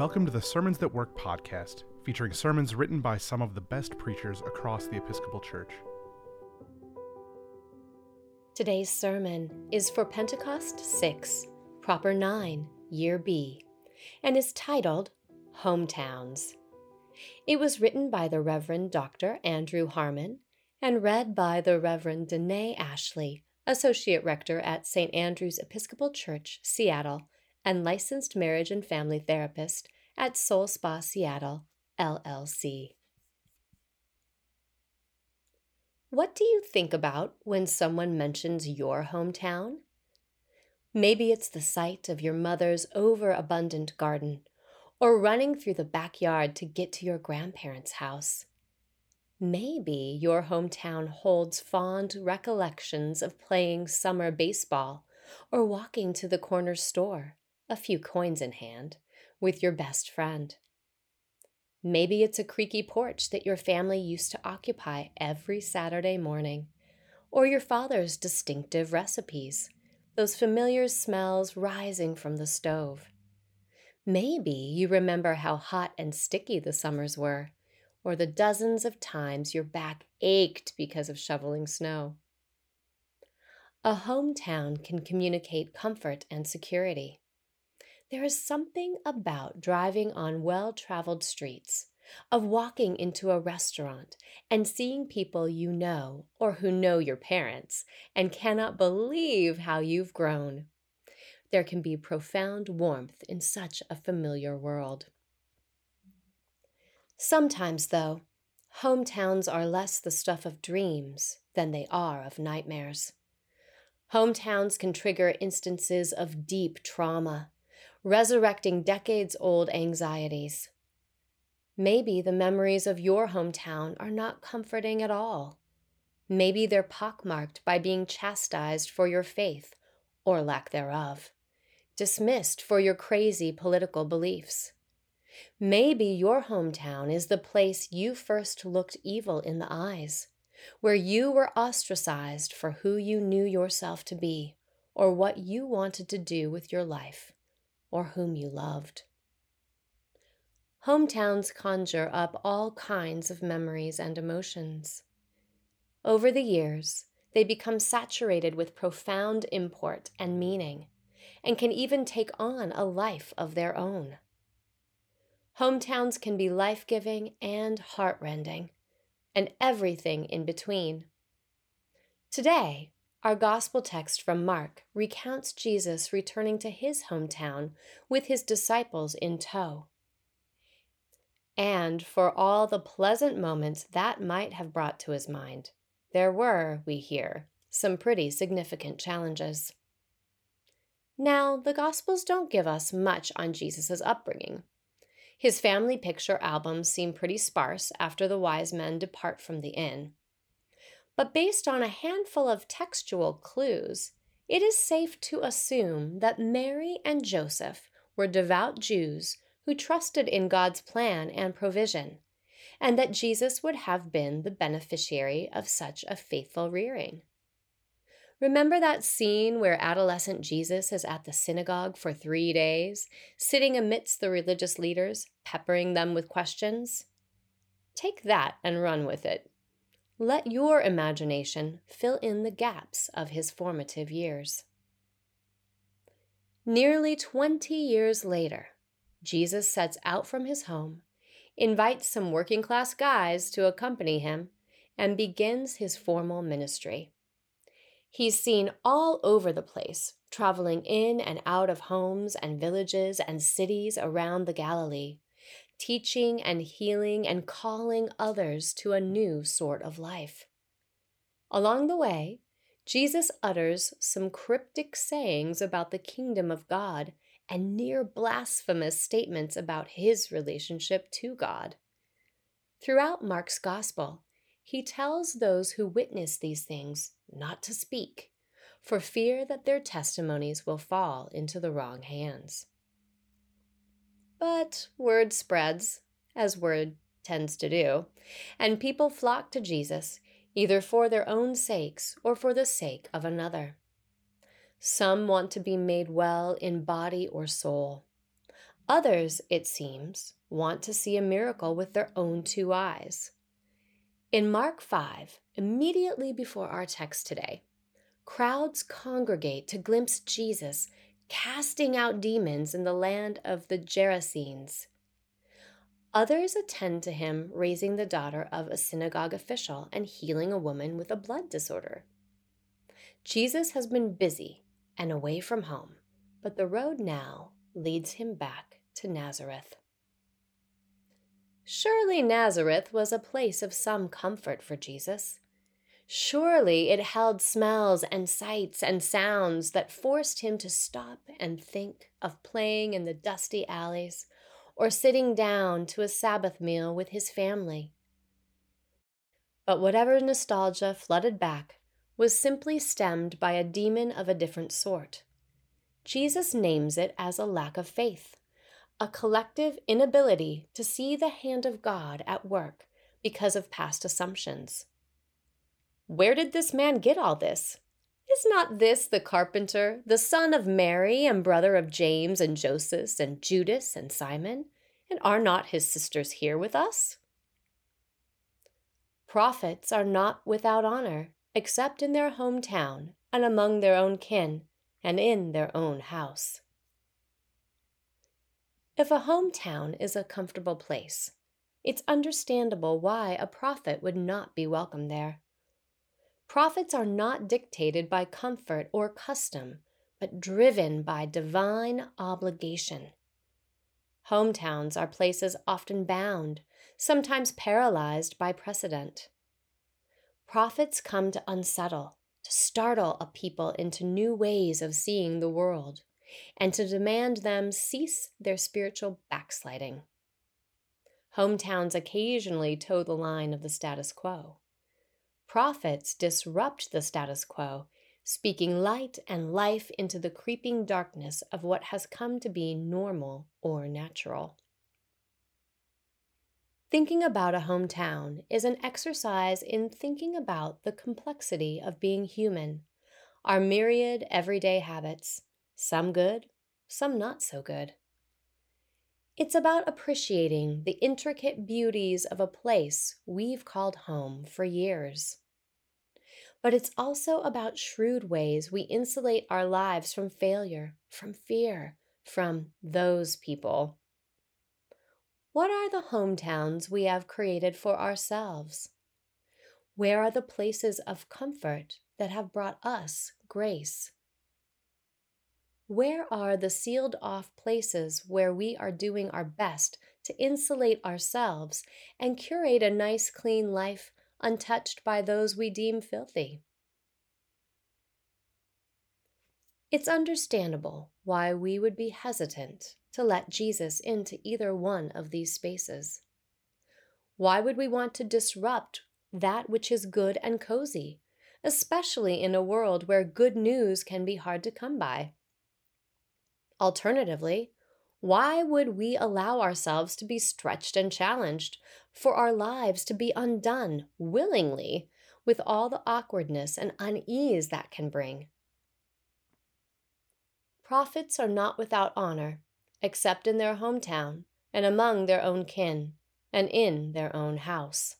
Welcome to the Sermons That Work podcast, featuring sermons written by some of the best preachers across the Episcopal Church. Today's sermon is for Pentecost 6, Proper 9, Year B, and is titled Hometowns. It was written by the Reverend Dr. Andrew Harmon and read by the Reverend Danae Ashley, Associate Rector at St. Andrew's Episcopal Church, Seattle and licensed marriage and family therapist at Soul Spa Seattle, LLC. What do you think about when someone mentions your hometown? Maybe it's the sight of your mother's overabundant garden, or running through the backyard to get to your grandparents' house. Maybe your hometown holds fond recollections of playing summer baseball or walking to the corner store a few coins in hand, with your best friend. Maybe it's a creaky porch that your family used to occupy every Saturday morning, or your father's distinctive recipes, those familiar smells rising from the stove. Maybe you remember how hot and sticky the summers were, or the dozens of times your back ached because of shoveling snow. A hometown can communicate comfort and security. There is something about driving on well traveled streets, of walking into a restaurant and seeing people you know or who know your parents and cannot believe how you've grown. There can be profound warmth in such a familiar world. Sometimes, though, hometowns are less the stuff of dreams than they are of nightmares. Hometowns can trigger instances of deep trauma resurrecting decades old anxieties. Maybe the memories of your hometown are not comforting at all. Maybe they're pockmarked by being chastised for your faith or lack thereof, dismissed for your crazy political beliefs. Maybe your hometown is the place you first looked evil in the eyes, where you were ostracized for who you knew yourself to be or what you wanted to do with your life or whom you loved. Hometowns conjure up all kinds of memories and emotions. Over the years, they become saturated with profound import and meaning, and can even take on a life of their own. Hometowns can be life giving and heartrending, and everything in between. Today, our gospel text from Mark recounts Jesus returning to his hometown with his disciples in tow. And for all the pleasant moments that might have brought to his mind, there were, we hear, some pretty significant challenges. Now, the Gospels don't give us much on Jesus' upbringing. His family picture albums seem pretty sparse after the wise men depart from the inn but based on a handful of textual clues, it is safe to assume that Mary and Joseph were devout Jews who trusted in God's plan and provision, and that Jesus would have been the beneficiary of such a faithful rearing. Remember that scene where adolescent Jesus is at the synagogue for three days, sitting amidst the religious leaders, peppering them with questions? Take that and run with it. Let your imagination fill in the gaps of his formative years. Nearly 20 years later, Jesus sets out from his home, invites some working class guys to accompany him, and begins his formal ministry. He's seen all over the place, traveling in and out of homes and villages and cities around the Galilee, teaching and healing and calling others to a new sort of life. Along the way, Jesus utters some cryptic sayings about the kingdom of God and near blasphemous statements about his relationship to God. Throughout Mark's gospel, he tells those who witness these things not to speak, for fear that their testimonies will fall into the wrong hands. But word spreads, as word tends to do, and people flock to Jesus, either for their own sakes or for the sake of another. Some want to be made well in body or soul. Others, it seems, want to see a miracle with their own two eyes. In Mark 5, immediately before our text today, crowds congregate to glimpse Jesus casting out demons in the land of the Gerasenes. Others attend to him raising the daughter of a synagogue official and healing a woman with a blood disorder. Jesus has been busy and away from home, but the road now leads him back to Nazareth. Surely Nazareth was a place of some comfort for Jesus. Surely it held smells and sights and sounds that forced him to stop and think of playing in the dusty alleys or sitting down to a Sabbath meal with his family. But whatever nostalgia flooded back was simply stemmed by a demon of a different sort. Jesus names it as a lack of faith, a collective inability to see the hand of God at work because of past assumptions. Where did this man get all this? Is not this the carpenter, the son of Mary and brother of James and Joseph and Judas and Simon? And are not his sisters here with us? Prophets are not without honor, except in their hometown and among their own kin and in their own house. If a hometown is a comfortable place, it's understandable why a prophet would not be welcome there. Prophets are not dictated by comfort or custom, but driven by divine obligation. Hometowns are places often bound, sometimes paralyzed by precedent. Prophets come to unsettle, to startle a people into new ways of seeing the world, and to demand them cease their spiritual backsliding. Hometowns occasionally toe the line of the status quo. Prophets disrupt the status quo, speaking light and life into the creeping darkness of what has come to be normal or natural. Thinking about a hometown is an exercise in thinking about the complexity of being human, our myriad everyday habits, some good, some not so good. It's about appreciating the intricate beauties of a place we've called home for years. But it's also about shrewd ways we insulate our lives from failure, from fear, from those people. What are the hometowns we have created for ourselves? Where are the places of comfort that have brought us grace? Where are the sealed off places where we are doing our best to insulate ourselves and curate a nice, clean life untouched by those we deem filthy? It's understandable why we would be hesitant to let Jesus into either one of these spaces. Why would we want to disrupt that which is good and cozy, especially in a world where good news can be hard to come by? Alternatively, why would we allow ourselves to be stretched and challenged, for our lives to be undone willingly with all the awkwardness and unease that can bring? Prophets are not without honor, except in their hometown, and among their own kin, and in their own house.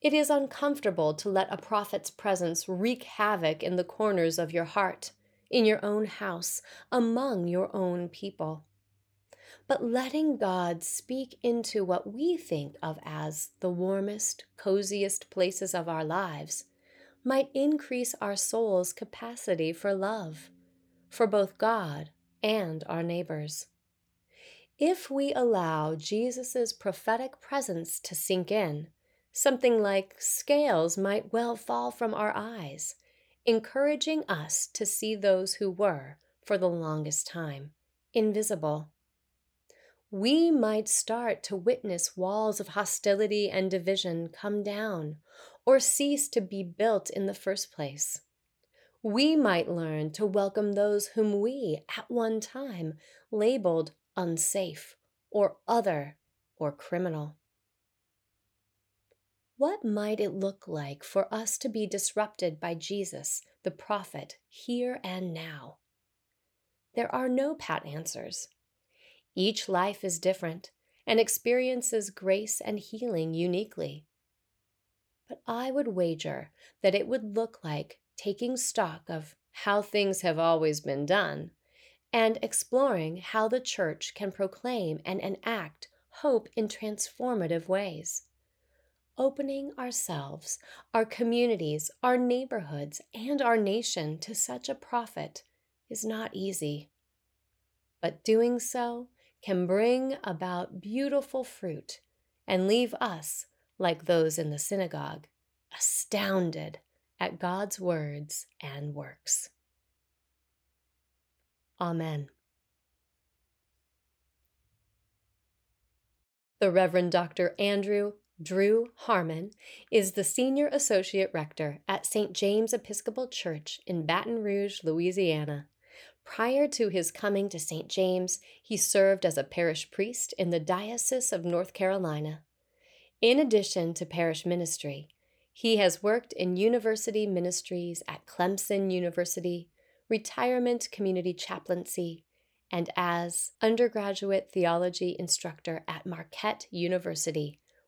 It is uncomfortable to let a prophet's presence wreak havoc in the corners of your heart in your own house, among your own people. But letting God speak into what we think of as the warmest, coziest places of our lives might increase our soul's capacity for love, for both God and our neighbors. If we allow Jesus' prophetic presence to sink in, something like scales might well fall from our eyes encouraging us to see those who were, for the longest time, invisible. We might start to witness walls of hostility and division come down or cease to be built in the first place. We might learn to welcome those whom we, at one time, labeled unsafe or other or criminal. What might it look like for us to be disrupted by Jesus, the prophet, here and now? There are no pat answers, Each life is different and experiences grace and healing uniquely. But I would wager that it would look like taking stock of how things have always been done and exploring how the church can proclaim and enact hope in transformative ways. Opening ourselves, our communities, our neighborhoods, and our nation to such a prophet is not easy. But doing so can bring about beautiful fruit and leave us, like those in the synagogue, astounded at God's words and works. Amen. The Reverend Dr. Andrew Drew Harmon is the Senior Associate Rector at St. James Episcopal Church in Baton Rouge, Louisiana. Prior to his coming to St. James, he served as a parish priest in the Diocese of North Carolina. In addition to parish ministry, he has worked in university ministries at Clemson University, retirement community chaplaincy, and as undergraduate theology instructor at Marquette University,